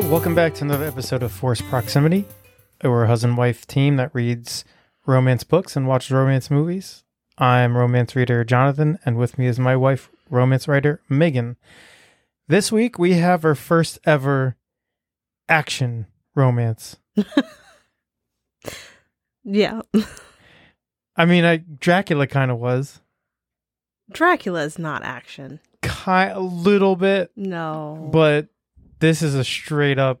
Hello, welcome back to another episode of Force Proximity. We're a husband wife team that reads romance books and watches romance movies. I'm romance reader Jonathan, and with me is my wife, romance writer Megan. This week we have our first ever action romance. Yeah. I mean, I, Dracula kind of was, Dracula is not action. kind a little bit, No. but this is a straight up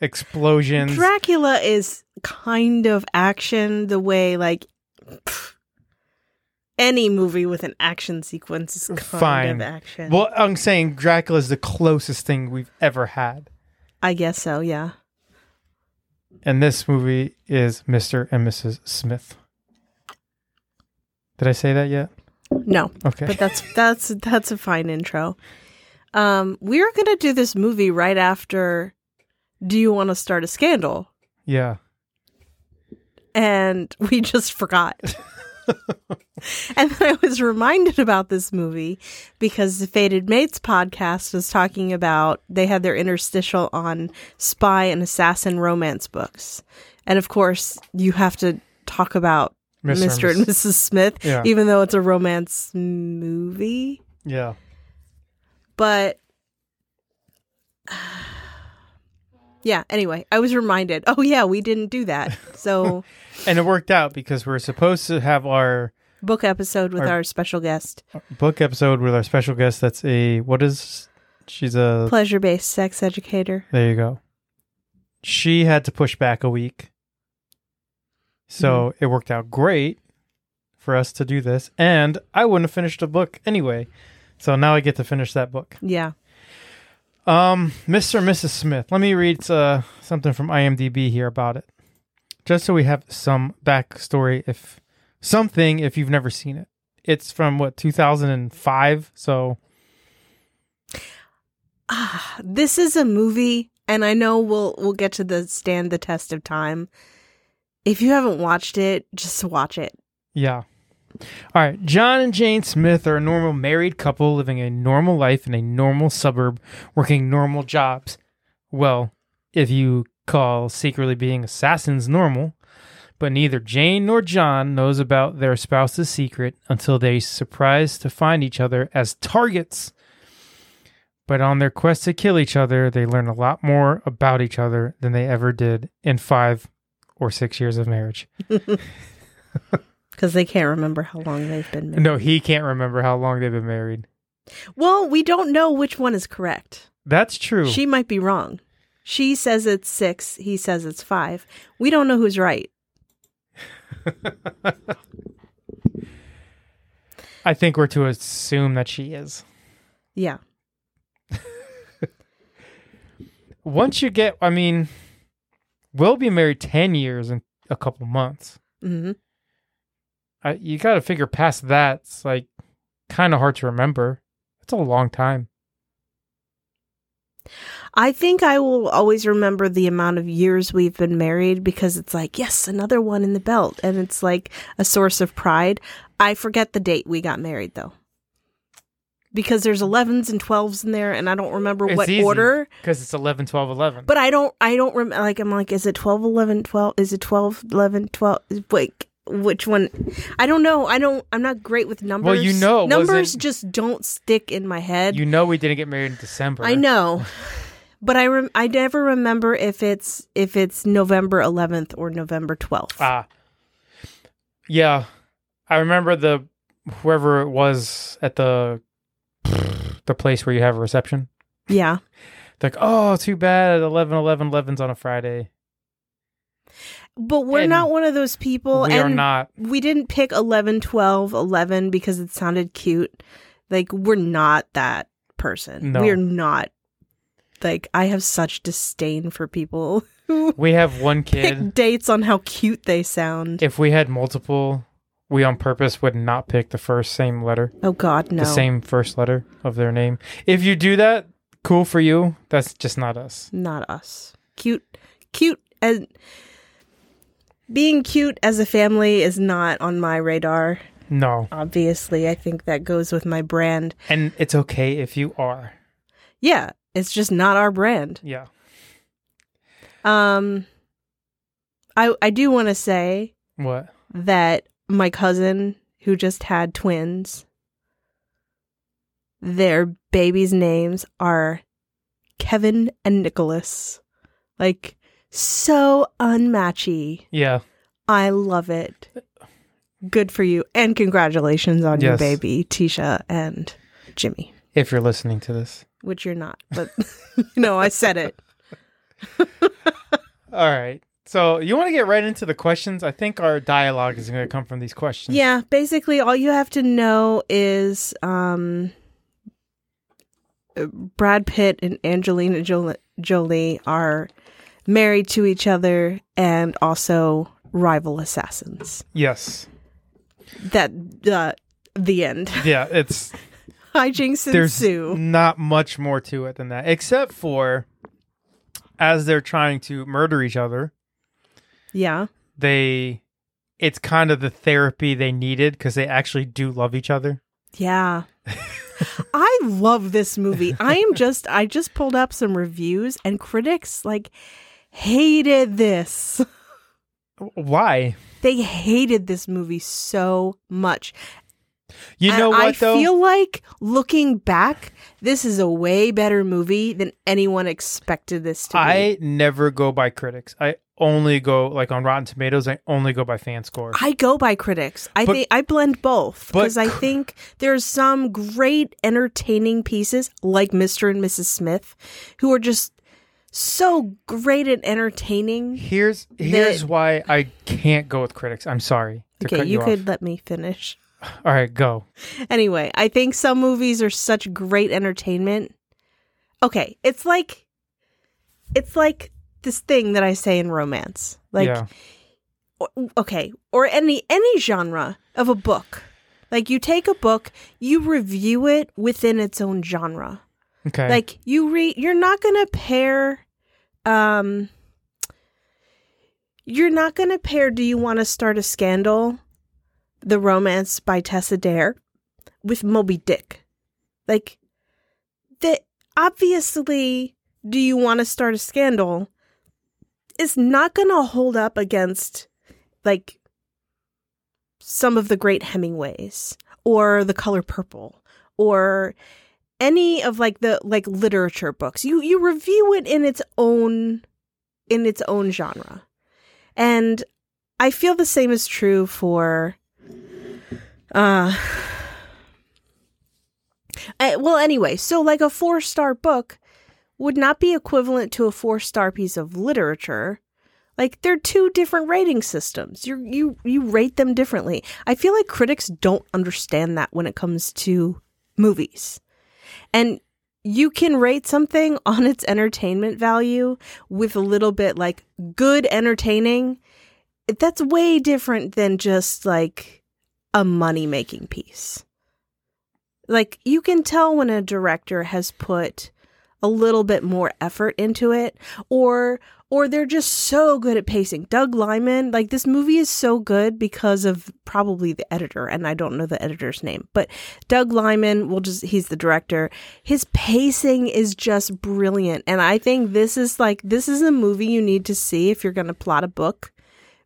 explosions. Dracula is kind of action the way like pff, any movie with an action sequence is kind Fine. of action. well, I'm saying Dracula is the closest thing we've ever had. I guess so, yeah. And this movie is Mr. and Mrs. Smith. Did I say that yet? No. Okay. But that's that's that's a fine intro. Um we're going to do this movie right after Do You Want to Start a Scandal? yeah. and we just forgot. and then I was reminded about this movie because the Fated Mates podcast was talking about they had their interstitial on spy and assassin romance books. And of course, you have to talk about Mr. Mr. and Mrs. Smith, Yeah. even though it's a romance movie. Yeah. But yeah, anyway, I was reminded, oh, yeah, we didn't do that. So. And it worked out because we're supposed to have our book episode with Our- our, special guest, book episode with our special guest. That's a, what is, she's a, pleasure based sex educator. there you go. She had to push back a week. So hmm. it worked out great for us to do this. And I wouldn't have finished the book anyway. So now I get to finish that book. Yeah. Um, Mr. and Mrs. Smith. Let me read uh, something from IMDb here about it. Just so we have some backstory if something if you've never seen it. It's from what 2005, so Ah, this is a movie, and I know we'll we'll get to the stand the test of time. If you haven't watched it, just watch it. yeah. All right, John and Jane Smith are a normal married couple living a normal life in a normal suburb, working normal jobs. Well, if you call secretly being assassins normal, but neither Jane nor John knows about their spouse's secret until they surprise to find each other as targets. But on their quest to kill each other, they learn a lot more about each other than they ever did in five or six years of marriage. Because they can't remember how long they've been married. No, he can't remember how long they've been married. Well, we don't know which one is correct. That's true. She might be wrong. She says it's six. He says it's five. We don't know who's right. I think we're to assume that she is. Yeah. Once you get, I mean, we'll be married 10 years in a couple months. hmm I, you got to figure past that. It's like kind of hard to remember. It's a long time. I think I will always remember the amount of years we've been married because it's like, yes, another one in the belt. And it's like a source of pride. I forget the date we got married though. Because there's 11s and 12s in there and I don't remember It's what easy. order. Because it's 11, 12, 11. But I don't, I don't remember. Like, I'm like, is it 12, 11, 12? Is it 12, 11, 12? Wait, which one? I don't know. I don't, I'm not great with numbers. Well, you know Numbers just don't stick in my head. you know we didn't get married in December. I know. But I rem- I never remember if it's if it's November 11th or November 12th. Ah. Yeah. I remember the whoever it was at the the place where you have a reception. yeah. Like, oh, too bad. 11, 11, 11's on a Friday. But we're And not one of those people we and are not. we didn't pick 11 12 11 because it sounded cute. Like we're not that person. No. We're not like I have such disdain for people who We have one kid. dates on how cute they sound. if we had multiple, we on purpose would not pick the first same letter, oh god, no. the same first letter of their name. If you do that, cool for you. That's just not us. not us. Cute, cute, and being cute as a family is not on my radar. No. Obviously, I think that goes with my brand. And it's okay if you are. Yeah, it's just not our brand. Yeah. Um, I I do want to say What? that my cousin who just had twins, their babies' names are Kevin and Nicholas. Like so unmatchy. Yeah. I love it. Good for you. And congratulations on your Yes. baby, Tisha and Jimmy. If you're listening to this. Which you're not, but no, I said it. All right. So you want to get right into the questions? I think our dialogue is going to come from these questions. Yeah, basically all you have to know is um Brad Pitt and Angelina Jolie are married to each other and also rival assassins. Yes. That uh, the end. Yeah. It's Hijinks there's ensue. not much more to it than that, except for as they're trying to murder each other, Yeah. they it's kind of the therapy they needed because they actually do love each other. Yeah. I love this movie. I am just I just pulled up some reviews and critics like hated this. Why? They hated this movie so much. You And know what I though? feel like looking back, this is a way better movie than anyone expected this to be. I never go by critics. I only go like on Rotten Tomatoes. I only go by fan score. I go by critics. I But- think I blend both because I think there's some great entertaining pieces like Mr. and Mrs. Smith who are just so great at entertaining. Here's here's why I can't go with critics. I'm sorry. Okay, you you, could let me finish. All right, go. Anyway, I think some movies are such great entertainment. Okay, it's like it's like this thing that I say in romance. Like yeah. okay, or any any genre of a book. Like you take a book, you review it within its own genre. Okay. Like you read you're not going to pair um you're not going to pair do you want to start a scandal the romance by Tessa Dare with Moby Dick. Like that obviously do you want to start a scandal is not going to hold up against like some of the great Hemingways or The Color Purple or any of like the like literature books. You you review it in its own in its own genre. And I feel the same is true for uh eh, well anyway, so like a 4-star book would not be equivalent to a 4-star piece of literature. Like they're two different rating systems. You you you rate them differently. I feel like critics don't understand that when it comes to movies. And you can rate something on its entertainment value with a little bit like good entertaining. That's way different than just like a money making piece. Like you can tell when a director has put a little bit more effort into it or or they're just so good at pacing. Doug Liman, like this movie is so good because of probably the editor and I don't know the editor's name, but Doug Liman will just he's the director. His pacing is just brilliant and I think this is like this is a movie you need to see if you're going to plot a book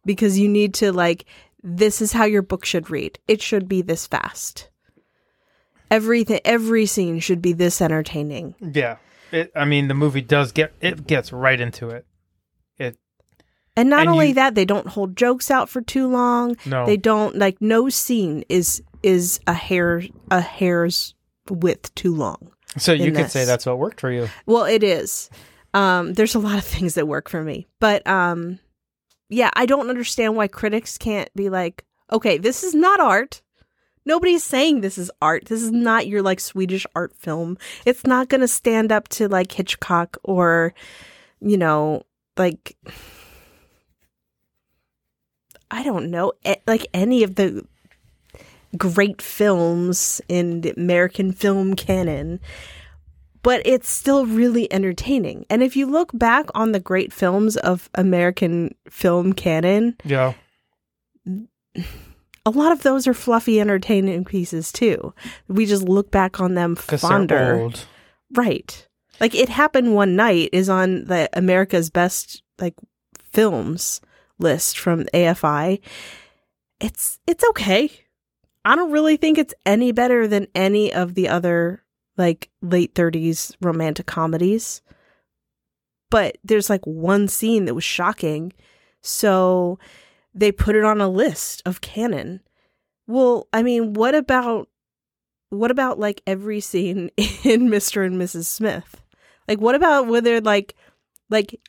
because you need to like this is how your book should read. It should be this fast. Everything every scene should be this entertaining. Yeah. It, I mean, the movie does get it gets right into it. It And not And only you- that, they don't hold jokes out for too long. no. They don't like no scene is is a hair a hair's width too long. so you could say that's what worked for you. Well, it is. Um, there's a lot of things that work for me, but um, yeah, I don't understand why critics can't be like, okay, this is not art. Nobody's saying this is art. This is not your like Swedish art film. It's not going to stand up to like Hitchcock or, you know, like I don't know, like any of the great films in the American film canon but it's still really entertaining. And if you look back on the great films of American film canon, Yeah. a lot of those are fluffy, entertaining pieces too. We just look back on them fonder. Right. Like It Happened One Night is on the America's Best like films list from AFI. It's it's okay. I don't really think it's any better than any of the other like late 30s romantic comedies. But there's like one scene that was shocking. So they put it on a list of canon. Well, I mean, what about what about like every scene in Mr. and Mrs. Smith? Like what about whether they're like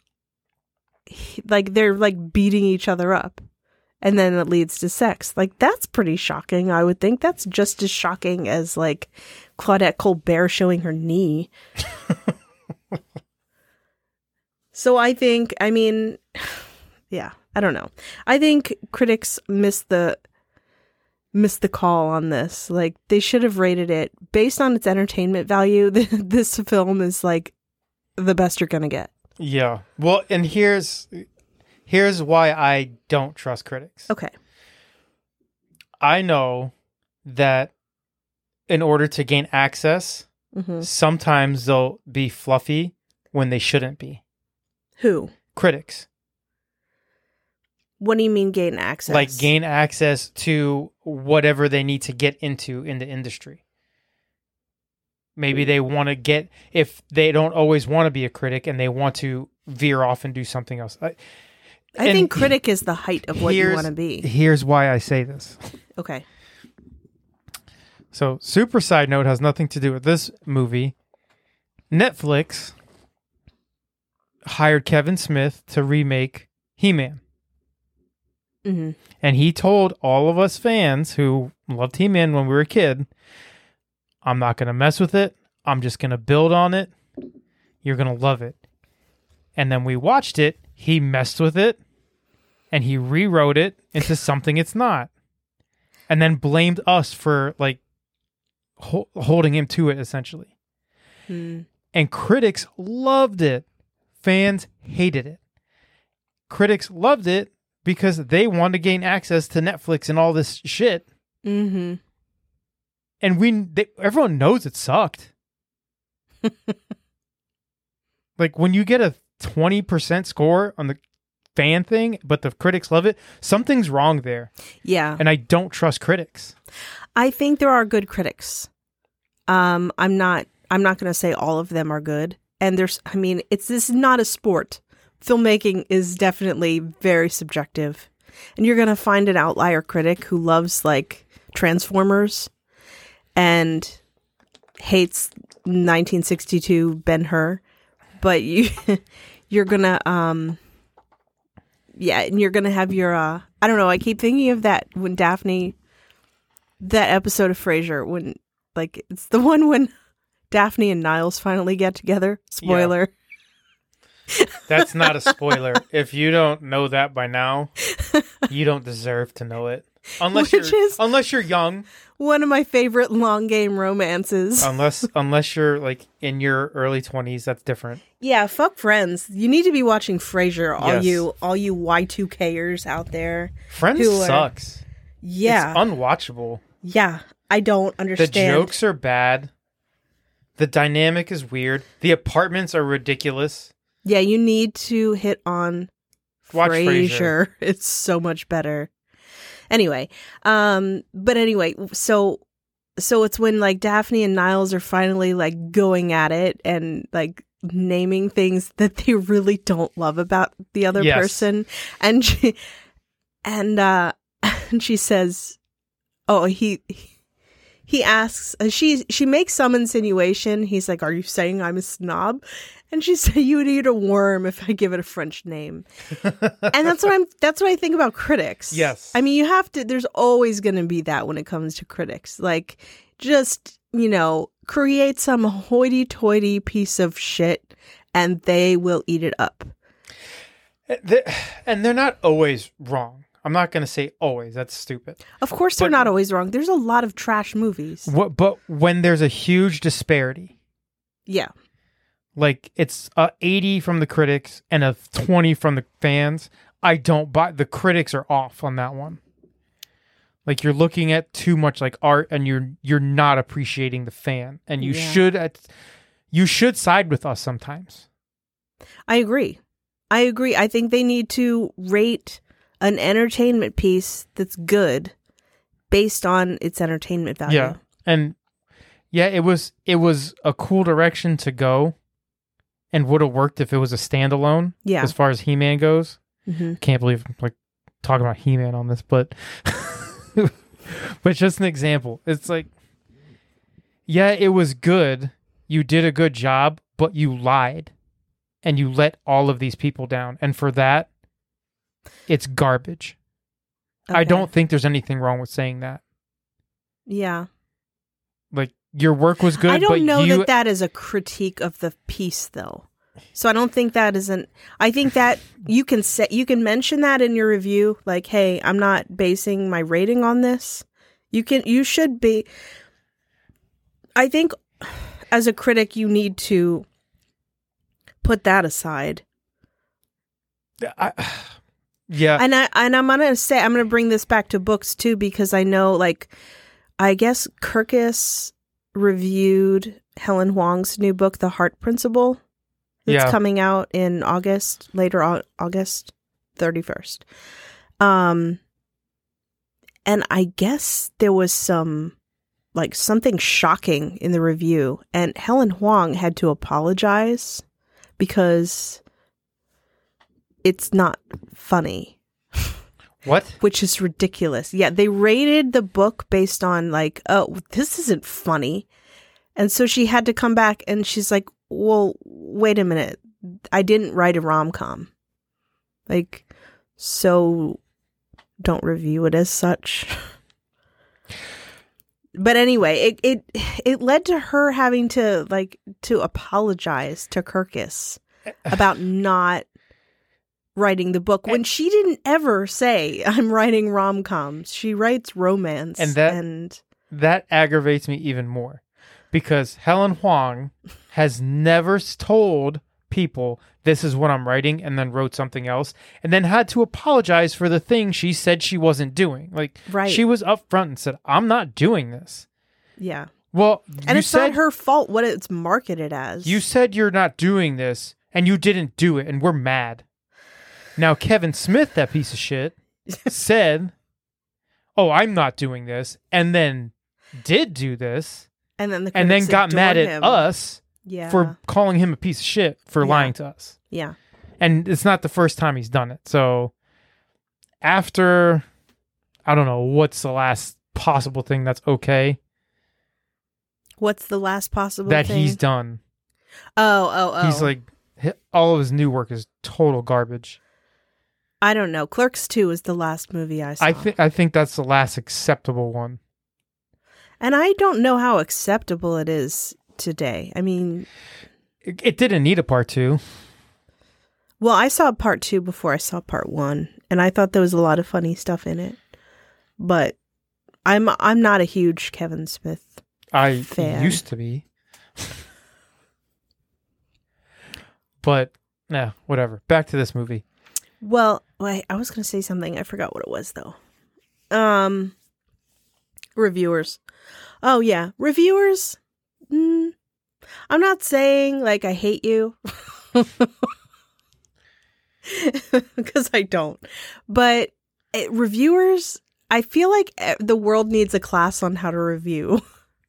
like like they're like beating each other up and then it leads to sex. Like that's pretty shocking, I would think. That's just as shocking as like Claudette Colbert showing her knee. so I think I mean yeah, I don't know. I think critics missed the missed the call on this. Like they should have rated it based on its entertainment value. this film is like the best you're gonna get. Yeah. Well, and here's here's why I don't trust critics. Okay. I know that in order to gain access, hmm sometimes they'll be fluffy when they shouldn't be. Who? Critics What do you mean gain access? like gain access to whatever they need to get into in the industry. Maybe they want to get if they don't always want to be a critic and they want to veer off and do something else. I, I think critic is the height of what you want to be. Here's why I say this. Okay. So, super side note has nothing to do with this movie. Netflix hired Kevin Smith to remake He-Man. hmm And he told all of us fans who loved He-Man when we were a kid, I'm not going to mess with it. I'm just going to build on it. You're going to love it. And then we watched it. He messed with it and he rewrote it into something it's not. And then blamed us for like ho- holding him to it essentially. Hmm. And critics loved it. Fans hated it. Critics loved it because they wanted to gain access to Netflix and all this shit. hmm And we, they, everyone knows it sucked. like when you get a 20% score on the fan thing, but the critics love it, something's wrong there. Yeah. And I don't trust critics. I think there are good critics. Um, I'm not. I'm not going to say all of them are good. And there's. I mean, it's this is not a sport. Filmmaking is definitely very subjective, and you're going to find an outlier critic who loves like Transformers, and hates 1962 Ben Hur, but you you're gonna um yeah, and you're gonna have your uh I don't know, I keep thinking of that when Daphne that episode of Frasier when like it's the one when Daphne and Niles finally get together. Spoiler. That's not a spoiler. if you don't know that by now, you don't deserve to know it. Unless Which you're is- unless you're young, One of my favorite long game romances. unless unless you're like in your early 20s, that's different. yeah, fuck friends. You need to be watching Frasier, all Yes. you all you Y2Kers out there. Friends are- sucks. Yeah. It's unwatchable. yeah. I don't understand. The jokes are bad. The dynamic is weird. The apartments are ridiculous. Yeah, you need to hit on Watch Frasier. Frasier. It's so much better. Anyway, um, but anyway, so so it's when like Daphne and Niles are finally like going at it and like naming things that they really don't love about the other Yes. person, and she and uh, and she says, "Oh, he." He asks, uh, she she makes some insinuation. He's like, "Are you saying I'm a snob?" And she said, "You would eat a worm if I give it a French name." and that's what I'm that's what I think about critics. Yes. I mean, you have to there's always going to be that when it comes to critics. Like just, you know, create some hoity-toity piece of shit and they will eat it up. And they're not always wrong. I'm not going to say always. That's stupid. Of course they're But- not always wrong. There's a lot of trash movies. What, but when there's a huge disparity, Yeah. like it's a 80 from the critics and a 20 from the fans, I don't buy. The critics are off on that one. Like you're looking at too much like art, and you're you're not appreciating the fan, and you Yeah. should at you should side with us sometimes. I agree. I agree. I think they need to rate an entertainment piece that's good based on its entertainment value. Yeah. And yeah, it was it was a cool direction to go and would have worked if it was a standalone Yeah. as far as He-Man goes. hmm Can't believe I'm like talking about He-Man on this, but but just an example. It's like yeah, it was good. You did a good job, but you lied and you let all of these people down. And for that, it's garbage. I don't think there's anything wrong with saying that. Yeah. Like your work was good, I don't know you that that is a critique of the piece, though. So I don't think that isn't. I think that you can say you can mention that in your review, like, "Hey, I'm not basing my rating on this." You can. You should be. I think, as a critic, you need to put that aside. I, yeah, And I and I'm gonna say I'm gonna bring this back to books too because I know like I guess Kirkus reviewed Helen Hoang's new book, The Heart Principle. That's Yeah. coming out in August, later Au- August 31st. Um and I guess there was some like something shocking in the review and Helen Hoang had to apologize because it's not funny what? which is ridiculous. Yeah, they rated the book based on like, oh, this isn't funny. And so she had to come back and she's like, well, wait a minute. I didn't write a rom com. Like, so don't review it as such. But anyway, it, it it led to her having to like to apologize to Kirkus about not writing the book when eh. she didn't ever say I'm writing rom coms. She writes romance And that- and That aggravates me even more because Helen Hoang has never told people this is what I'm writing and then wrote something else and then had to apologize for the thing she said she wasn't doing. Like Right. she was upfront and said, "I'm not doing this." yeah. Well, And it's said not her fault what it's marketed as. you said you're not doing this and you didn't do it and we're mad. Now Kevin Smith, that piece of shit, said, "Oh, I'm not doing this," and then did do this, and then the and then got mad at him. us yeah. for calling him a piece of shit for Yeah. lying to us. yeah. And it's not the first time he's done it. So after I don't know what's the last possible thing that's okay What's the last possible thing? that thing? he's done. Oh, oh, oh. He's like all of his new work is total garbage. I don't know. Clerks 2 is the last movie I saw. I think I think that's the last acceptable one. and I don't know how acceptable it is today. I mean, It, it didn't need a part two. well, I saw part 2 before I saw part 1, and I thought there was a lot of funny stuff in it. But I'm I'm not a huge Kevin Smith. I Fan. used to be. but nah, whatever. Back to this movie. Well, wait, I was going to say something. I forgot what it was though. Um reviewers. Oh yeah, reviewers. Mm, I'm not saying like I hate you. Cuz I don't. But eh, reviewers, I feel like eh, the world needs a class on how to review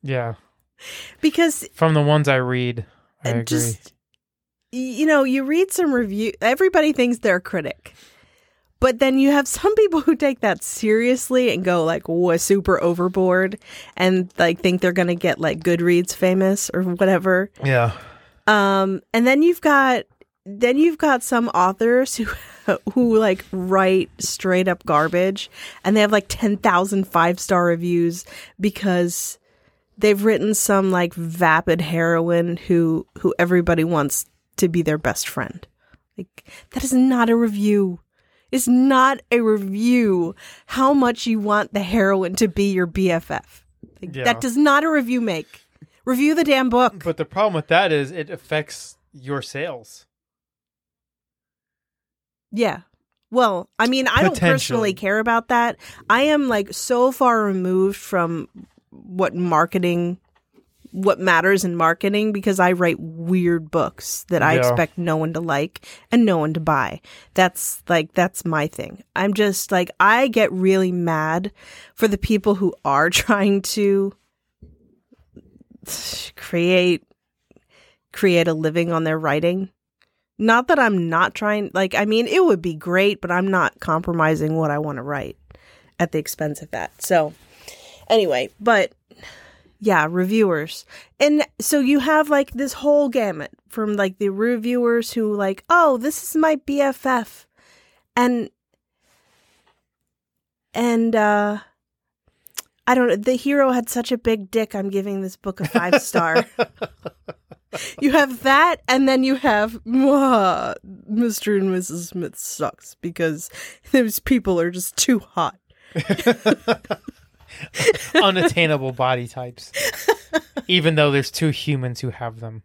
Yeah. because From the ones I read, I agree. just you know you read some review everybody thinks they're a critic but then you have some people who take that seriously and go like super overboard and like think they're gonna get like goodreads famous or whatever yeah. um and then you've got then you've got some authors who who like write straight up garbage and they have like 10,000 five-star reviews because they've written some like vapid heroine who who everybody wants to be their best friend. Like that is not a review. It's not a review how much you want the heroine to be your BFF. Like, Yeah. That does not a review make. Review the damn book. But the problem with that is it affects your sales. Yeah. Well, I mean, I don't personally care about that. I am like so far removed from what marketing what matters in marketing because I write weird books that I Yeah. expect no one to like and no one to buy. That's like that's my thing. I'm just like I get really mad for the people who are trying to create create a living on their writing. Not that I'm not trying like I mean it would be great, but I'm not compromising what I want to write at the expense of that. So anyway, but yeah, reviewers. And so you have like this whole gamut from like the reviewers who like, "Oh, this is my BFF." And and uh I don't know, the hero had such a big dick, I'm giving this book a 5 star. you have that and then you have Mr. and Mrs. Smith sucks because those people are just too hot. Unattainable body types. Even though there's two humans who have them.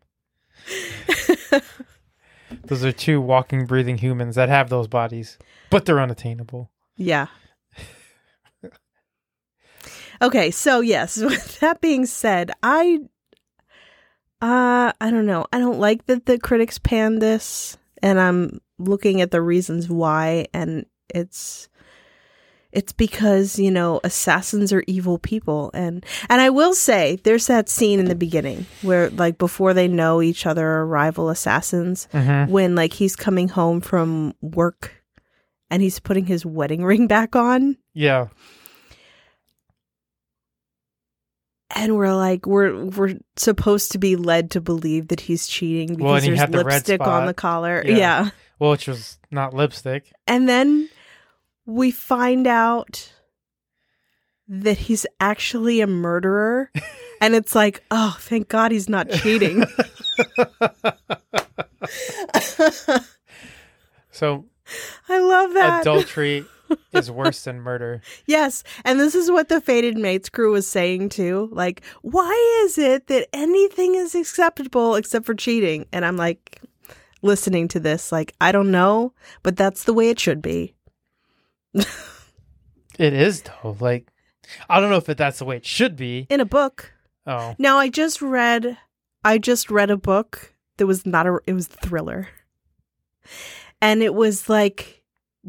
Those are two walking, breathing humans that have those bodies, but they're unattainable. Yeah. okay, so yes, with that being said, I uh I don't know. I don't like that the critics panned this and I'm looking at the reasons why and it's it's because, you know, assassins are evil people and and I will say there's that scene in the beginning where like before they know each other are rival assassins Mm-hmm. when like he's coming home from work and he's putting his wedding ring back on Yeah. and we're like we're we're supposed to be led to believe that he's cheating because Well, he there's had the red lipstick on the collar Yeah. yeah. Well, which was not lipstick. and then we find out that he's actually a murderer and it's like oh thank god he's not cheating So i love that adultery is worse than murder. Yes, and this is what the Fated Mates crew was saying too. Like, why is it that anything is acceptable except for cheating? And I'm like, listening to this, like, I don't know, but that's the way it should be. It is though. Like, I don't know if that's the way it should be. In a book. Oh, Now, I just read, I just read a book that was not a, it was a thriller, and it was like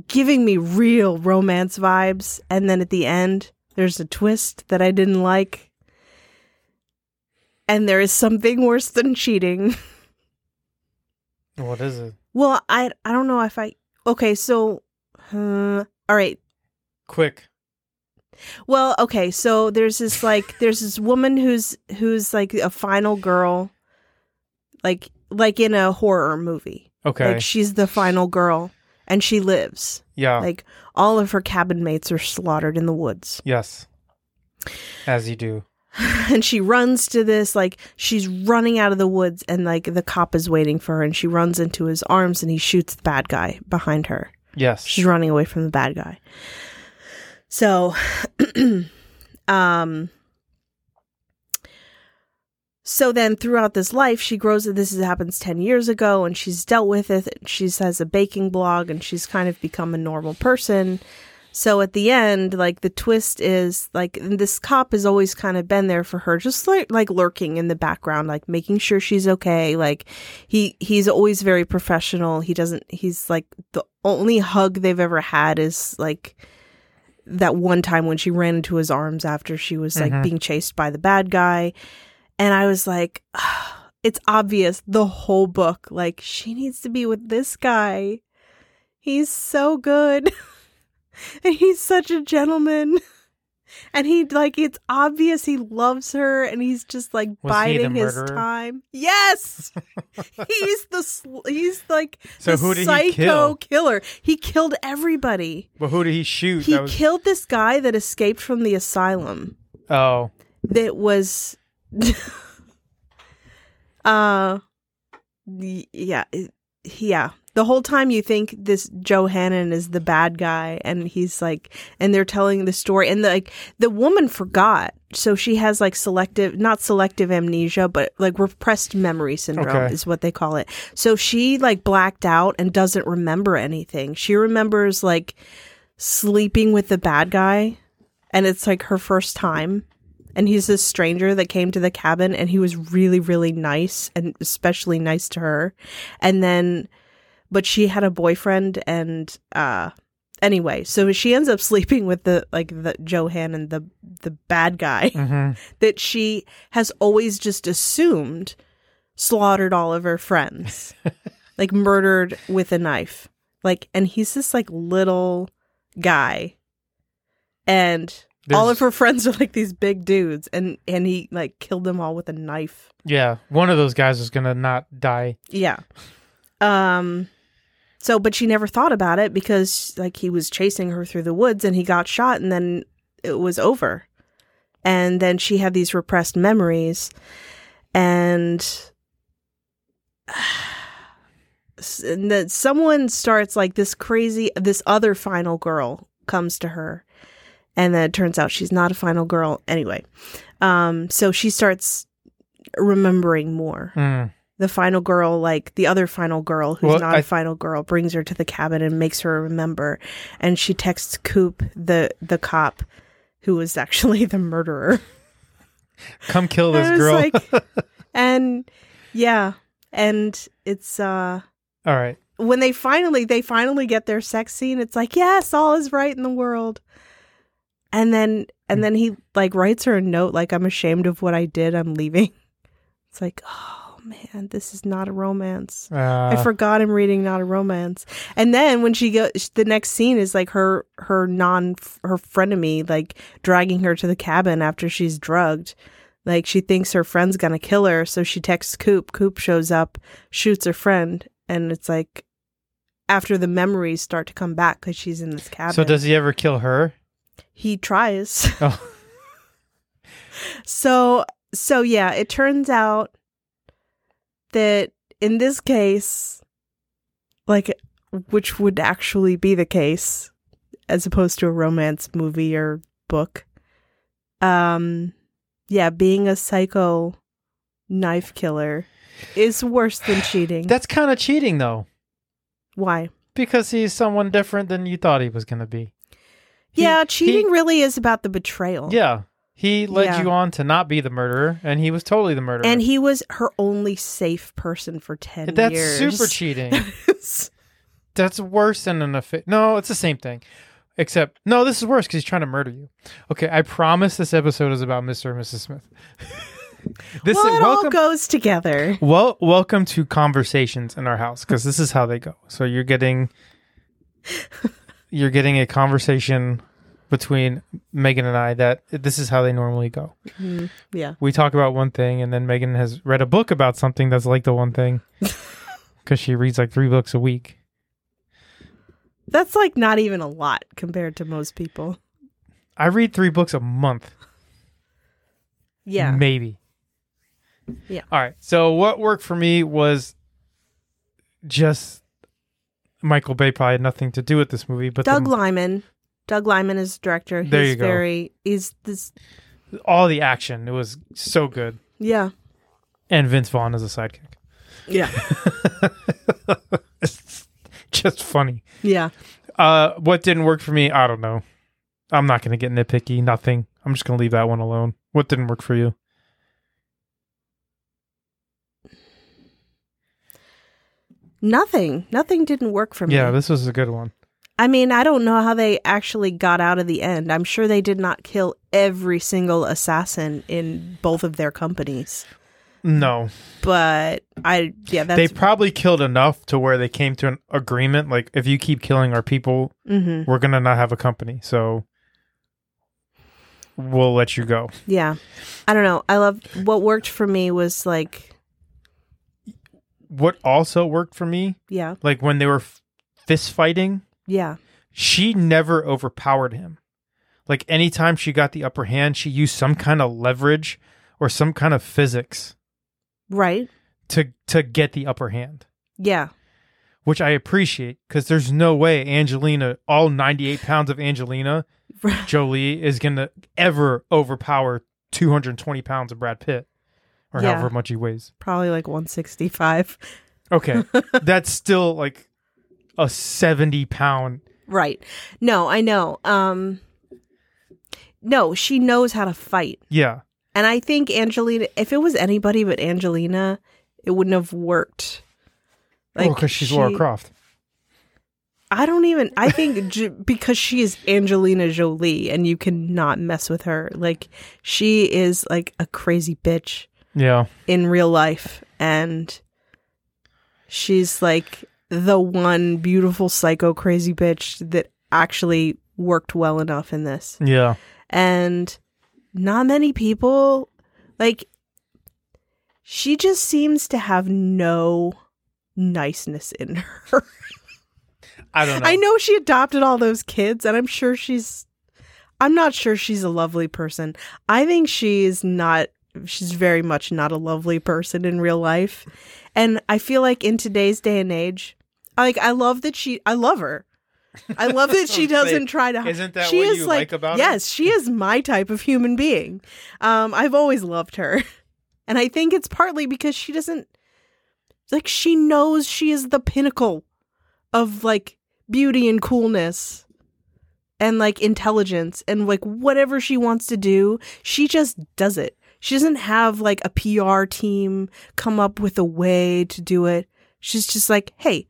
giving me real romance vibes. And then at the end, there's a twist that I didn't like. And there is something worse than cheating. what is it? Well, I I don't know if I okay. So, uh, all right. Quick. Well, okay. So there's this like there's this woman who's who's like a final girl, like like in a horror movie. Okay. Like she's the final girl, and she lives. yeah. Like all of her cabin mates are slaughtered in the woods, yes. As you do. and she runs to this like she's running out of the woods, and like the cop is waiting for her, and she runs into his arms, and he shoots the bad guy behind her. Yes. She's running away from the bad guy. So, um, so then throughout this life, she grows. This happens 10 years ago, and she's dealt with it. She has a baking blog, and she's kind of become a normal person. So at the end, like the twist is like this cop has always kind of been there for her, just like like lurking in the background, like making sure she's okay. Like he he's always very professional. He doesn't. He's like the only hug they've ever had is like that one time when she ran into his arms after she was like Mhm. being chased by the bad guy. And I was like, it's obvious the whole book. Like, she needs to be with this guy. He's so good. and he's such a gentleman. And he, like, it's obvious he loves her and he's just like Was biding his time. Yes. he's the, sl- he's like So the who did psycho he kill? killer. He killed everybody. But who did he shoot? He was- killed this guy that escaped from the asylum. oh. That was, uh, yeah, yeah. The whole time you think this Joe Hannen is the bad guy, and he's like, and they're telling the story, and like the woman forgot, so she has like selective, not selective amnesia, but like repressed memory syndrome Okay. is what they call it. So she like blacked out and doesn't remember anything. She remembers like sleeping with the bad guy, and it's like her first time and he's this stranger that came to the cabin and he was really really nice and especially nice to her and then but she had a boyfriend and uh anyway so she ends up sleeping with the like the johan and the the bad guy hmm that she has always just assumed slaughtered all of her friends like murdered with a knife. Like and he's this like little guy. And all of her friends are like these big dudes and and he like killed them all with a knife. Yeah, one of those guys is gonna not die. yeah. Um so but she never thought about it because like he was chasing her through the woods and he got shot and then it was over. And then she had these repressed memories and and that someone starts like this crazy this other final girl comes to her and then it turns out she's not a final girl anyway. Um so she starts remembering more. Mm. The final girl like the other final girl who's Well, not I- a final girl brings her to the cabin and makes her remember. And she texts coop the the cop who was actually the murderer. Come kill this girl. like- and yeah. And it's uh All right. when they finally they finally get their sex scene it's like yes all is right in the world. And then and then he like writes her a note like i'm ashamed of what i did. I'm leaving. It's like oh man this is not a romance. Uh, i forgot i'm reading not a romance. And then when she goes the next scene is like her her non her frenemy like dragging her to the cabin after she's drugged. Like she thinks her friend's gonna kill her so she texts coop. Coop shows up shoots her friend and it's like after the memories start to come back because she's in this cabin. so does he ever kill her? he tries. Oh. so so yeah it turns out that in this case like which would actually be the case as opposed to a romance movie or book um yeah being a psycho knife killer is worse than cheating That's kind of cheating though, why because he's someone different than you thought he was gonna be. He- yeah he- cheating really is about the betrayal Yeah. He led Yeah. you on to not be the murderer, and he was totally the murderer. and he was her only safe person for 10 That's years super cheating. That's worse than an affair. No, it's the same thing. Except, no, this is worse because he's trying to murder you. Okay, I promise this episode is about Mr. and Mrs. Smith. this well, it all goes together. well, welcome to conversations in our house because this is how they go. So you're getting, you're getting a conversation between Megan and I that this is how they normally go. Mm-hmm. Yeah. we talk about one thing and then Megan has read a book about something that's like the one thing because she reads like three books a week. That's like not even a lot compared to most people. I read three books a month, Yeah. maybe. Yeah. All right. So what worked for me was just Michael Bay probably had nothing to do with this movie, but Doug the- Liman. Doug Liman is director. He's There you go. very he's this all the action it was so good, yeah. and Vince Vaughn as a sidekick, Yeah. It's just funny. Yeah. Uh, what didn't work for me? I don't know. I'm not gonna get nitpicky. Nothing. I'm just gonna leave that one alone. What didn't work for you? Nothing. Nothing didn't work for me. Yeah, this was a good one. I mean, I don't know how they actually got out of the end. I'm sure they did not kill every single assassin in both of their companies. No, But I yeah, they probably killed enough to where they came to an agreement. Like, if you keep killing our people, mhm. we're gonna not have a company. So we'll let you go. Yeah. I don't know. I love what worked for me was like What also worked for me, yeah. like when they were f- fist fighting, Yeah. she never overpowered him. Like anytime she got the upper hand, she used some kind of leverage or some kind of physics Right? to to get the upper hand, Yeah. which I appreciate because there's no way Angelina, all 98 pounds of Angelina Jolie, is gonna ever overpower 220 pounds of Brad Pitt or Yeah. however much he weighs. Probably like 165. Okay, that's still like a 70 pound. Right. No, I know. Um no, she knows how to fight. Yeah. And I think Angelina, if it was anybody but Angelina, it wouldn't have worked. Like, because she's Laura Croft. I don't even. I think j- because she is Angelina Jolie, and you cannot mess with her. Like she is like a crazy bitch Yeah. in real life, and she's like the one beautiful psycho crazy bitch that actually worked well enough in this. Yeah. And not many people like. She just seems to have no niceness in her. I don't know. I know she adopted all those kids, and I'm sure she's. I'm not sure she's a lovely person. I think she's not. She's very much not a lovely person in real life, and I feel like in today's day and age, like I love that she. I love her. I love that she doesn't try to. Isn't that she what is you like, like about her? Yes, she is my type of human being. Um, I've always loved her, and I think it's partly because she doesn't. Like she knows she is the pinnacle of like beauty and coolness and like intelligence and like whatever she wants to do, she just does it. She doesn't have like a PR team come up with a way to do it. She's just like, "Hey,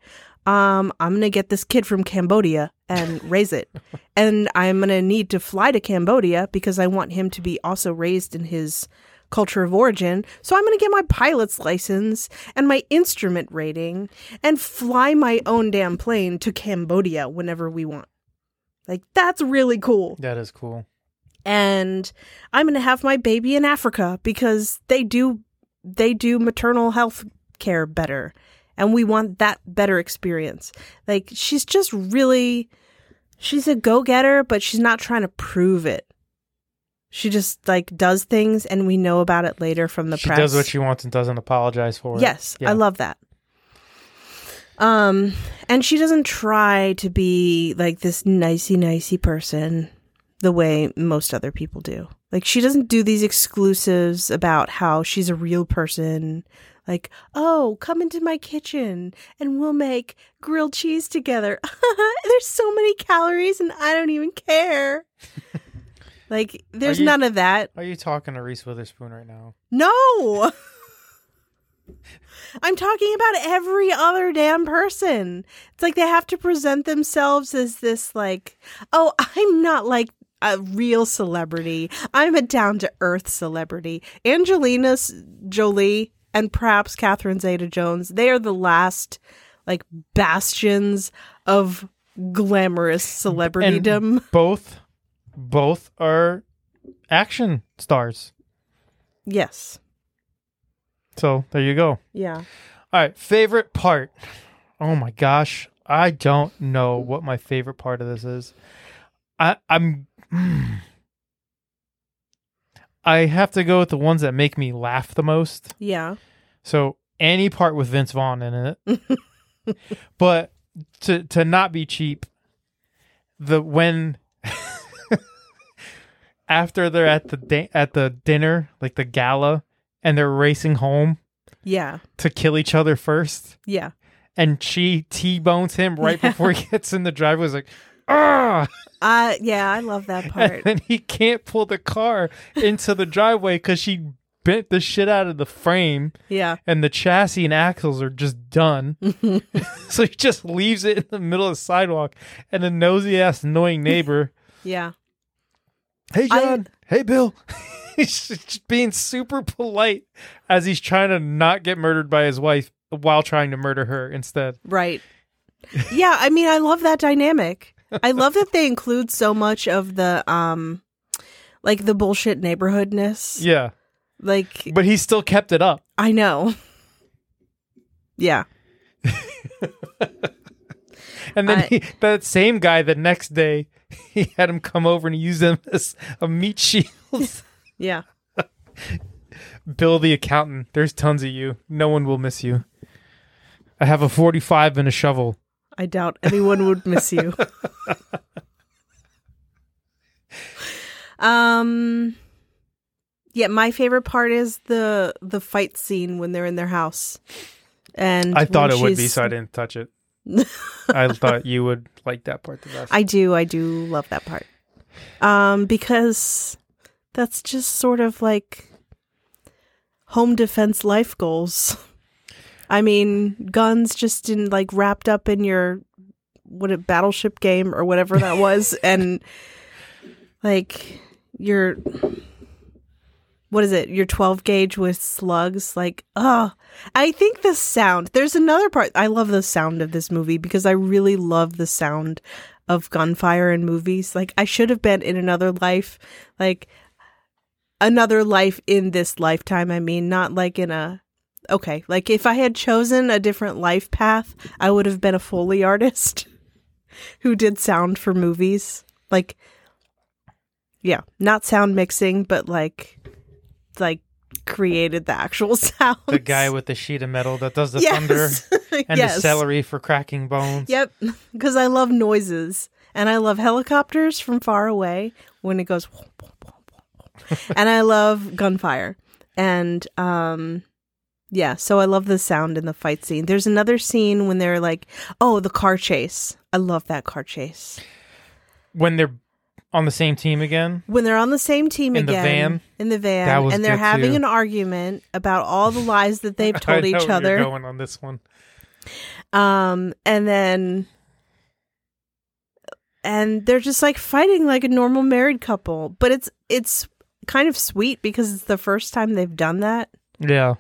um I'm going to get this kid from Cambodia and raise it. and I'm going to need to fly to Cambodia because I want him to be also raised in his culture of origin. So I'm going to get my pilot's license and my instrument rating and fly my own damn plane to Cambodia whenever we want. Like, that's really cool. That is cool. And I'm going to have my baby in Africa because they do they do maternal health care better and we want that better experience. Like she's just really she's a go-getter but she's not trying to prove it. She just like does things and we know about it later from the she press. does what she wants and doesn't apologize for it. Yes, Yeah. I love that. Um, and she doesn't try to be like this nicey nicey person the way most other people do. Like she doesn't do these exclusives about how she's a real person. Like, oh, come into my kitchen and we'll make grilled cheese together. There's so many calories and I don't even care. like, there's you- none of that. Are you talking to Reese Witherspoon right now? No. I'm talking about every other damn person. It's like they have to present themselves as this like, oh, I'm not like a real celebrity. I'm a down to earth celebrity. Angelina Jolie and perhaps Catherine Zeta Jones, they are the last like bastions of glamorous celebritydom. Both, both are action stars. yes. So there you go. Yeah. All right, favorite part. Oh my gosh, I don't know what my favorite part of this is. I I'm mm. I have to go with the ones that make me laugh the most. Yeah. So any part with Vince Vaughn in it. but to to not be cheap, the when after they're at the da- at the dinner, like the gala, and they're racing home Yeah. to kill each other first, Yeah. and she t-bones him right before he gets in the driveway. Was like, ah, Uh yeah, I love that and part. then he can't pull the car into the driveway because she bent the shit out of the frame, yeah. and the chassis and axles are just done. so he just leaves it in the middle of the sidewalk, and the nosy ass annoying neighbor, Yeah. hey I- John, hey Bill. he's just being super polite as he's trying to not get murdered by his wife while trying to murder her instead. Right. Yeah, I mean I love that dynamic. I love that they include so much of the um like the bullshit neighborhoodness. Yeah, Like but he still kept it up. I know. Yeah. And then I- he, that same guy, the next day, he had him come over and use them as a meat shield. Yeah. Bill the accountant, there's tons of you. No one will miss you. I have a 45 and a shovel. I doubt anyone would miss you. um yeah, my favorite part is the the fight scene when they're in their house. And I thought it would be, so I didn't touch it. I thought you would like that part the best. I do, I do love that part. Um, because that's just sort of like home defense life goals. I mean, guns just in like wrapped up in your what a battleship game or whatever that was, and like your what is it? Your twelve gauge with slugs. Like, oh, I think the sound. There's another part. I love the sound of this movie because I really love the sound of gunfire in movies. Like, I should have been in another life. Like, another life in this lifetime. I mean, not like in a okay, like if I had chosen a different life path, I would have been a Foley artist who did sound for movies. Like yeah, not sound mixing, but like like created the actual sound. The guy with the sheet of metal that does the yes. thunder and yes. the celery for cracking bones. Yep, because I love noises and I love helicopters from far away when it goes and I love gunfire. And um yeah, so I love the sound in the fight scene. There's another scene when they're like, "Oh, the car chase." I love that car chase. When they're on the same team again. When they're on the same team In the again van? in the van That was and they're having too. an argument about all the lies that they've told each other. going on this one. Um, and then, and they're just like fighting like a normal married couple. But it's it's kind of sweet because it's the first time they've done that. Yeah.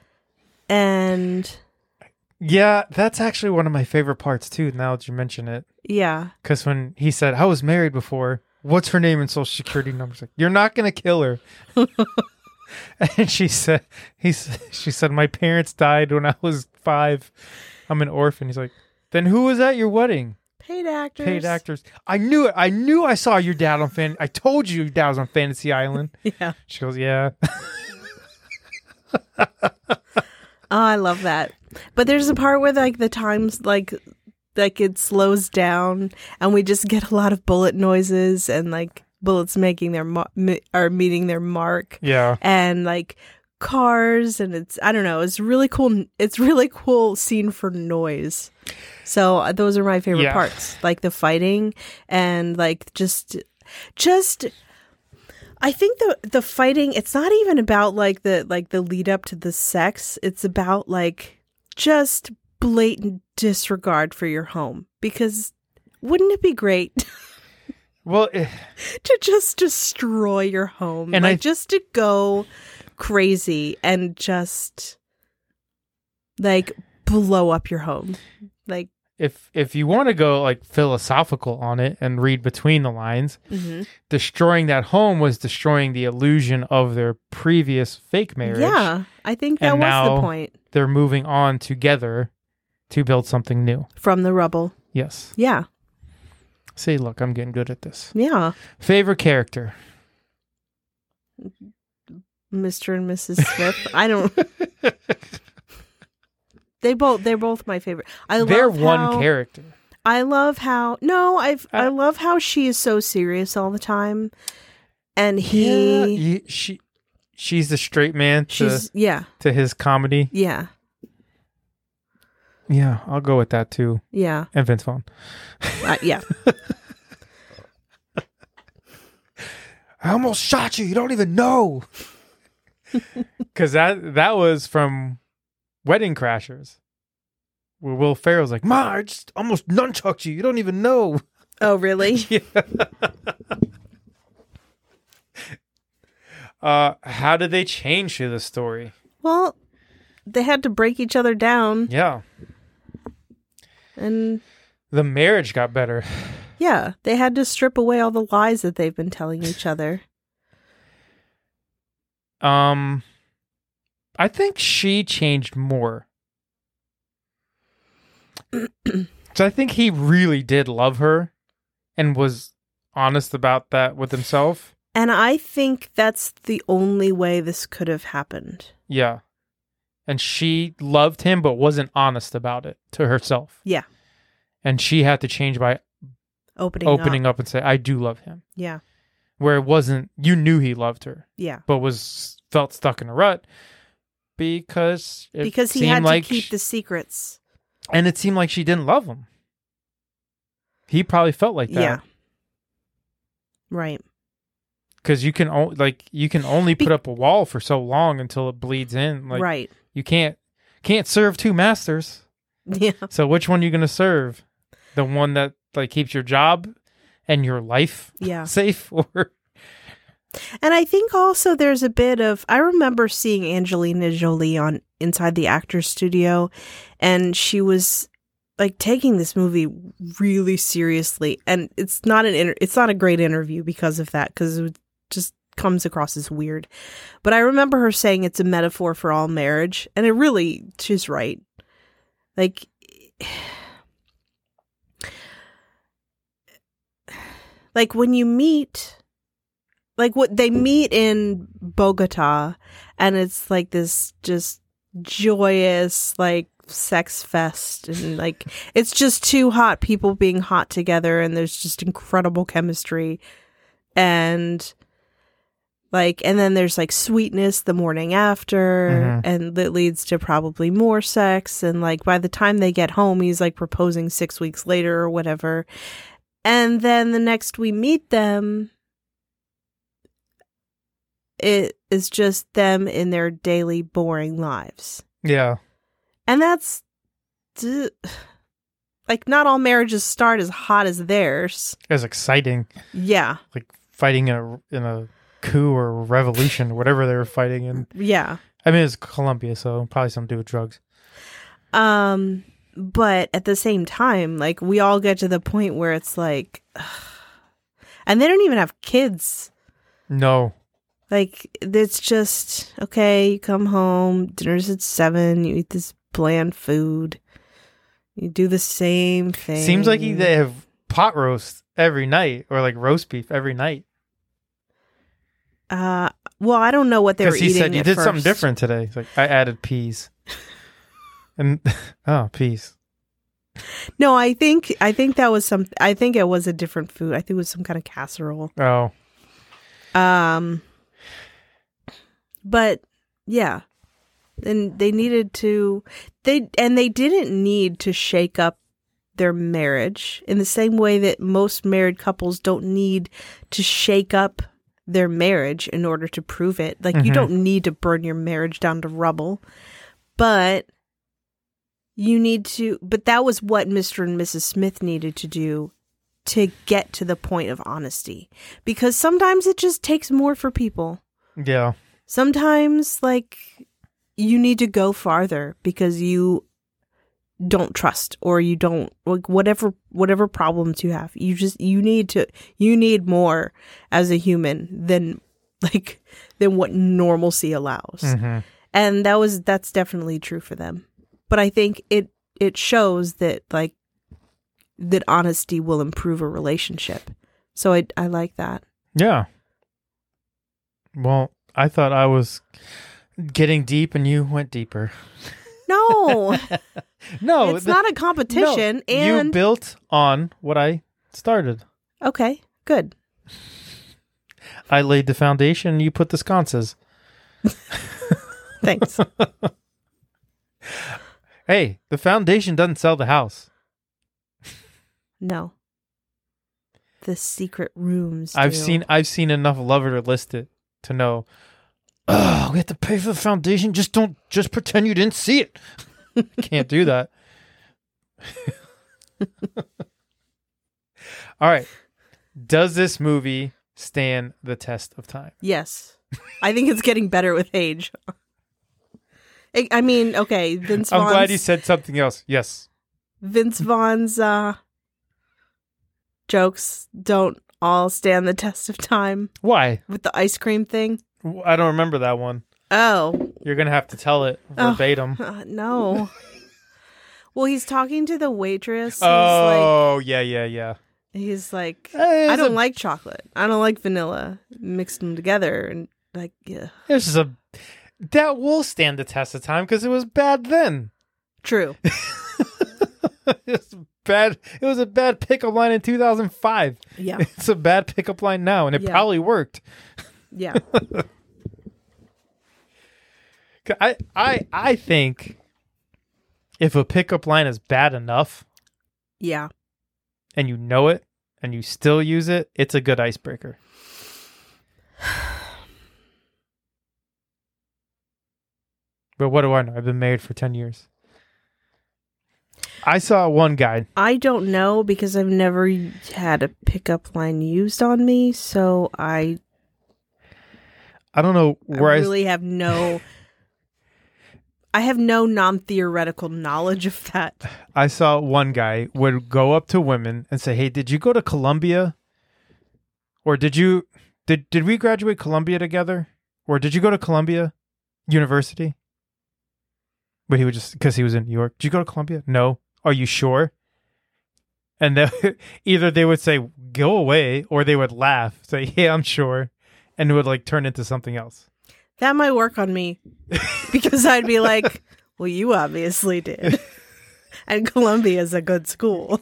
And Yeah, that's actually one of my favorite parts too. Now that you mention it, yeah, because when he said I was married before, what's her name and social security number? Like, you're not gonna kill her. and she said, he she said my parents died when I was five. I'm an orphan. He's like, then who was at your wedding? paid actors. Paid actors. I knew it. I knew I saw your dad on fan. I told you your dad was on Fantasy Island. Yeah. She goes, yeah. Oh, I love that. But there's a part where like the times like like it slows down and we just get a lot of bullet noises and like bullets making their mar- are meeting their mark yeah. and like cars and it's I don't know, it's really cool it's really cool scene for noise. So uh, those are my favorite Yeah. parts, like the fighting and like just just I think the the fighting it's not even about like the like the lead up to the sex. It's about like just blatant disregard for your home. Because wouldn't it be great Well, eh, to just destroy your home? And like I- just to go crazy and just like blow up your home. Like if if you want to go like philosophical on it and read between the lines, mhm. destroying that home was destroying the illusion of their previous fake marriage. yeah i think that And was the point They're moving on together to build something new. from the rubble Yes. yeah See, look, I'm getting good at this. yeah Favorite character? mr and mrs smith i don't they both they're both my favorite i love They're one how- character. I love how no, I've I Uh, love how she is so serious all the time, and Yeah, he you- she she's the straight man to she's yeah to his comedy. yeah Yeah, I'll go with that too. yeah And Vince Vaughn. uh, yeah I almost shot you. You don't even know. Because that that was from Wedding Crashers, where Will Ferrell's like, "Ma, I just almost nunchucked you. You don't even know." oh really yeah. uh, how did they change the story? well they had to break each other down Yeah, and the marriage got better. yeah they had to strip away all the lies that they've been telling each other Um, I think she changed more. so I think he really did love her, and was honest about that with himself. and I think that's the only way this could have happened Yeah, and she loved him, but wasn't honest about it to herself. Yeah. and she had to change by opening opening up. up and say, "I do love him." yeah Where it wasn't, you knew he loved her, yeah but was felt stuck in a rut because it because he had like to keep sh- the secrets and it seemed like she didn't love him. He probably felt like that. yeah right because you can o- like you can only Be- put up a wall for so long until it bleeds in. Like right. you can't can't serve two masters. Yeah. So which one are you going to serve? The one that like keeps your job and your life Yeah. safe, or And I think also there's a bit of I remember seeing Angelina Jolie on Inside the Actors Studio and she was like taking this movie really seriously and it's not an inter- it's not a great interview because of that cuz it just comes across as weird. But I remember her saying it's a metaphor for all marriage and it really she's right. Like like when you meet like what they meet in Bogota and it's like this just joyous like sex fest and like it's just two hot people being hot together and there's just incredible chemistry. And like and then there's like sweetness the morning after Mhm. and that leads to probably more sex. And like by the time they get home he's like proposing 6 weeks later or whatever. And then the next we meet them it is just them in their daily boring lives. Yeah, and that's like not all marriages start as hot as theirs. As exciting. yeah. Like fighting in a in a coup or revolution whatever they were fighting in. yeah. I mean, it's Colombia, so probably something to do with drugs. um but at the same time like we all get to the point where it's like and they don't even have kids. No, Like it's just okay. You come home, dinner's at seven. You eat this bland food. You do the same thing. seems like they have pot roast every night or like roast beef every night. Uh, well, I don't know what they were Because he eating. said you did something different today. It's like I added peas, and oh, peas. No, I think I think that was some. I think it was a different food. I think it was some kind of casserole. Oh, Um, but yeah, and they needed to they and they didn't need to shake up their marriage in the same way that most married couples don't need to shake up their marriage in order to prove it. Like you Mhm. don't need to burn your marriage down to rubble, but you need to but that was what Mr. and Mrs. Smith needed to do to get to the point of honesty because sometimes it just takes more for people. yeah, Sometimes like you need to go farther because you don't trust or you don't like whatever whatever problems you have. You just you need to you need more as a human than like than what normalcy allows hmm and that was that's definitely true for them but i think it it shows that like that honesty will improve a relationship so i i like that yeah. Well, I thought I was getting deep, and you went deeper. no No, it's the- not a competition no, you and built on what I started. okay good I laid the foundation, and you put the sconces. thanks Hey, the foundation doesn't sell the house. no the secret rooms I've do. seen I've seen enough lover to list it to know. Oh, we have to pay for the foundation. Just don't just pretend you didn't see it. Can't do that. All right. Does this movie stand the test of time? yes i think it's getting better with age I- mean, okay, Vince I'm glad he said something else. Yes. Vince Vaughn's uh, jokes don't all stand the test of time Why? with the ice cream thing. I don't remember that one. Oh, You're gonna have to tell it Oh. verbatim. uh, no. well, he's talking to the waitress. Oh, yeah, yeah, yeah. he's like, Eh, I don't a- like chocolate. I don't like vanilla. Mixed them together and like, yeah, This is a that will stand the test of time because it was bad then. true. it's bad. It was a bad pickup line in 2005. Yeah, It's a bad pickup line now, and it Yeah. probably worked. Yeah. I, I, I think if a pickup line is bad enough yeah. and you know it and you still use it, it's a good icebreaker. But what do I know? I've been married for 10 years. I saw one guy. I don't know because I've never had a pickup line used on me, so I, I don't know where I, really have no. I have no non theoretical knowledge of that. I saw one guy would go up to women and say, "Hey, did you go to Columbia? Or did you did did we graduate Columbia together? Or did you go to Columbia University?" But he would just because he was in New York. Did you go to Columbia? No. Are you sure? And either they would say, "Go away," or they would laugh, say, "Yeah, I'm sure," and it would like turn into something else. That might work on me because I'd be like, well, you obviously did. And Columbia is a good school.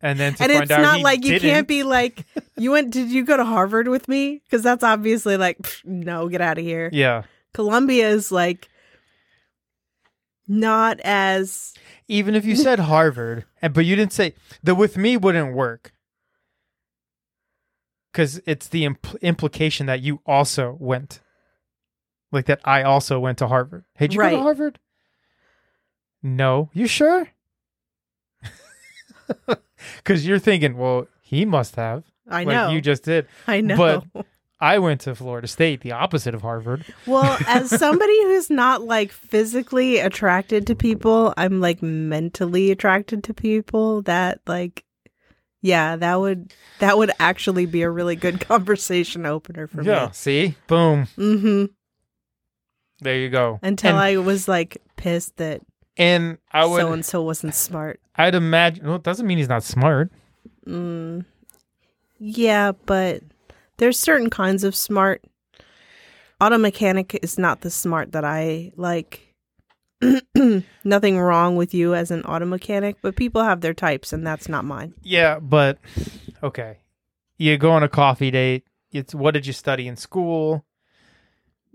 And then to and it's not like you didn't, can't be like, you went, did you go to Harvard with me? Because that's obviously like, pff, no, get out of here. Yeah. Columbia is like not as even if you said Harvard, and but you didn't say the with me wouldn't work because it's the impl- implication that you also went, like that I also went to Harvard. Hey, did you go Right. to Harvard? No, you sure? Because you're thinking, well, he must have. I like know. you just did. I know. but- I went to Florida State, the opposite of Harvard. well, as somebody who's not like physically attracted to people, I'm like mentally attracted to people that like yeah, that would that would actually be a really good conversation opener for me. yeah. See, boom. Mhm. There you go. Until and, I was like pissed that and I would. so and so wasn't smart. I'd imagine. Well, it doesn't mean he's not smart. Mm. Yeah, but there's certain kinds of smart. Auto mechanic is not the smart that I like. Nothing wrong with you as an auto mechanic, but people have their types, and that's not mine. Yeah, but okay. You go on a coffee date. It's what did you study in school?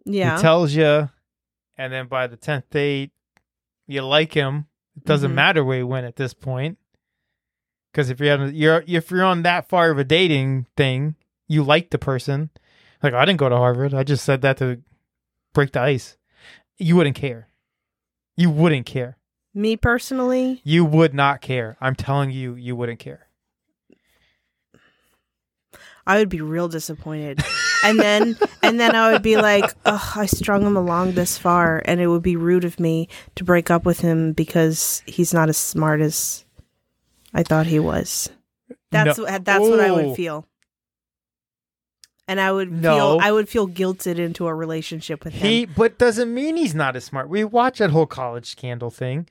Yeah, He tells you, and then by the tenth date, you like him. It doesn't Mhm. matter where you went at this point, because if you're on, you're if you're on that far of a dating thing, you like the person. Like I didn't go to Harvard. I just said that to break the ice. You wouldn't care. You wouldn't care. me personally, You would not care. I'm telling you, you wouldn't care. I would be real disappointed. and then and then I would be like, "Ugh, I strung him along this far, and it would be rude of me to break up with him because he's not as smart as I thought he was." That's No. what that's what I Oh. would feel. And I would No. feel I would feel guilted into a relationship with him. He, but doesn't mean he's not as smart. We watch that whole college scandal thing.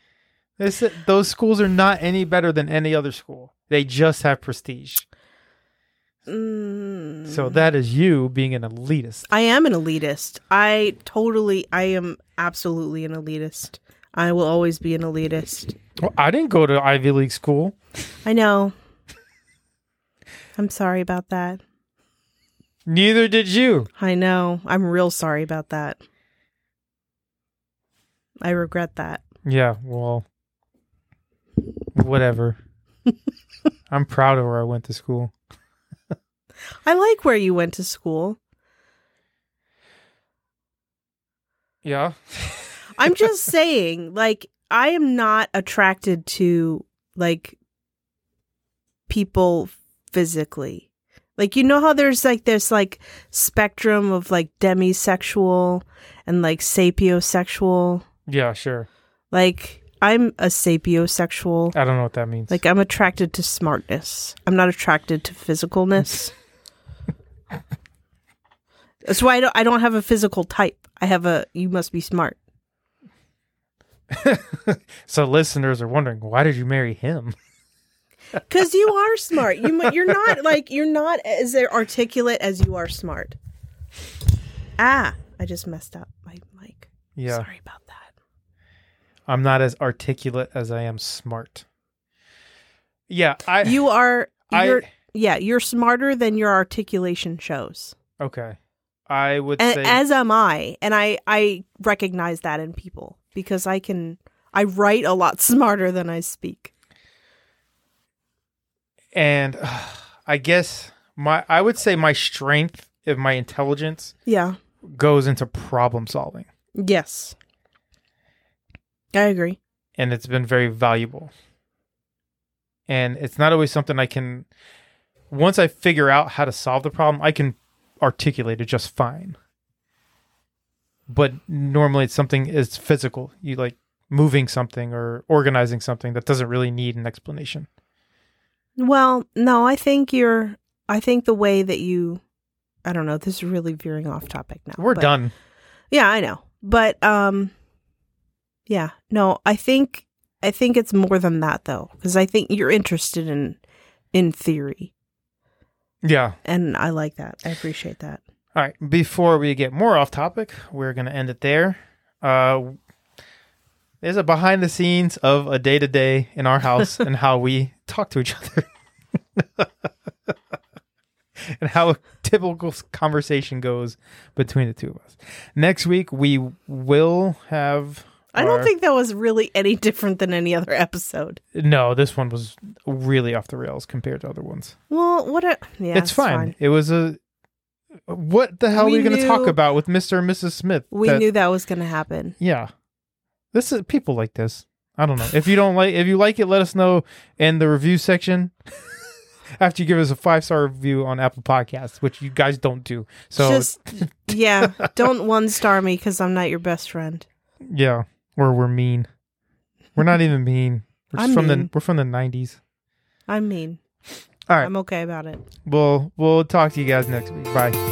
This, those schools are not any better than any other school. They just have prestige. Mm. So that is you being an elitist. I am an elitist. I totally I am absolutely an elitist. I will always be an elitist. Well, I didn't go to Ivy League school. I know. I'm sorry about that. Neither did you. I know. I'm real sorry about that. I regret that. Yeah, well, whatever. I'm proud of where I went to school. I like where you went to school. Yeah. I'm just saying, like, I am not attracted to like people physically. Like, you know how there's like this like spectrum of like demisexual and like sapiosexual. Yeah, sure. Like, I'm a sapiosexual. I don't know what that means. Like, I'm attracted to smartness. I'm not attracted to physicalness. That's why I don't, I don't have a physical type. I have a you must be smart. so listeners are wondering, why did you marry him? Because you are smart. You you're not like you're not as articulate as you are smart. Ah, I just messed up my mic. Yeah. Sorry about that. I'm not as articulate as I am smart. Yeah, I You are. You're, yeah, you're smarter than your articulation shows, okay. I would and say as am I. And I I recognize that in people because I can. I write a lot smarter than I speak. And uh, I guess My I would say my strength of my intelligence Yeah. goes into problem solving, Yes. I agree. and it's been very valuable. And it's not always something I can. Once I figure out how to solve the problem, I can articulate it just fine. But normally, it's something is physical. You like moving something or organizing something that doesn't really need an explanation. Well, no, I think you're I think the way that you I don't know, this is really veering off topic now. We're but- done. Yeah, I know. But um yeah, no, I think I think it's more than that though, because I think you're interested in in theory, Yeah. and I like that. I appreciate that. All right. Before we get more off topic, we're going to end it there. Uh, there's a behind the scenes of a day to day in our house and how we talk to each other. and how a typical conversation goes between the two of us. Next week, we will have. I don't our- think that was really any different than any other episode. No, this one was really off the rails compared to other ones. Well, what a yeah, it's, fine. It was a. What the hell We are we going to talk about with Mr. and Mrs. Smith? We that- knew that was going to happen. Yeah. This is people like this. I don't know. If you don't like if you like it, let us know in the review section. After you give us a five star review on Apple Podcasts, which you guys don't do. So Just yeah, don't one star me because I'm not your best friend. yeah. Or we're mean. We're not even mean. We're just I'm from the we're from the nineties. I'm mean, All right. I'm okay about it. We'll we'll talk to you guys next week. Bye.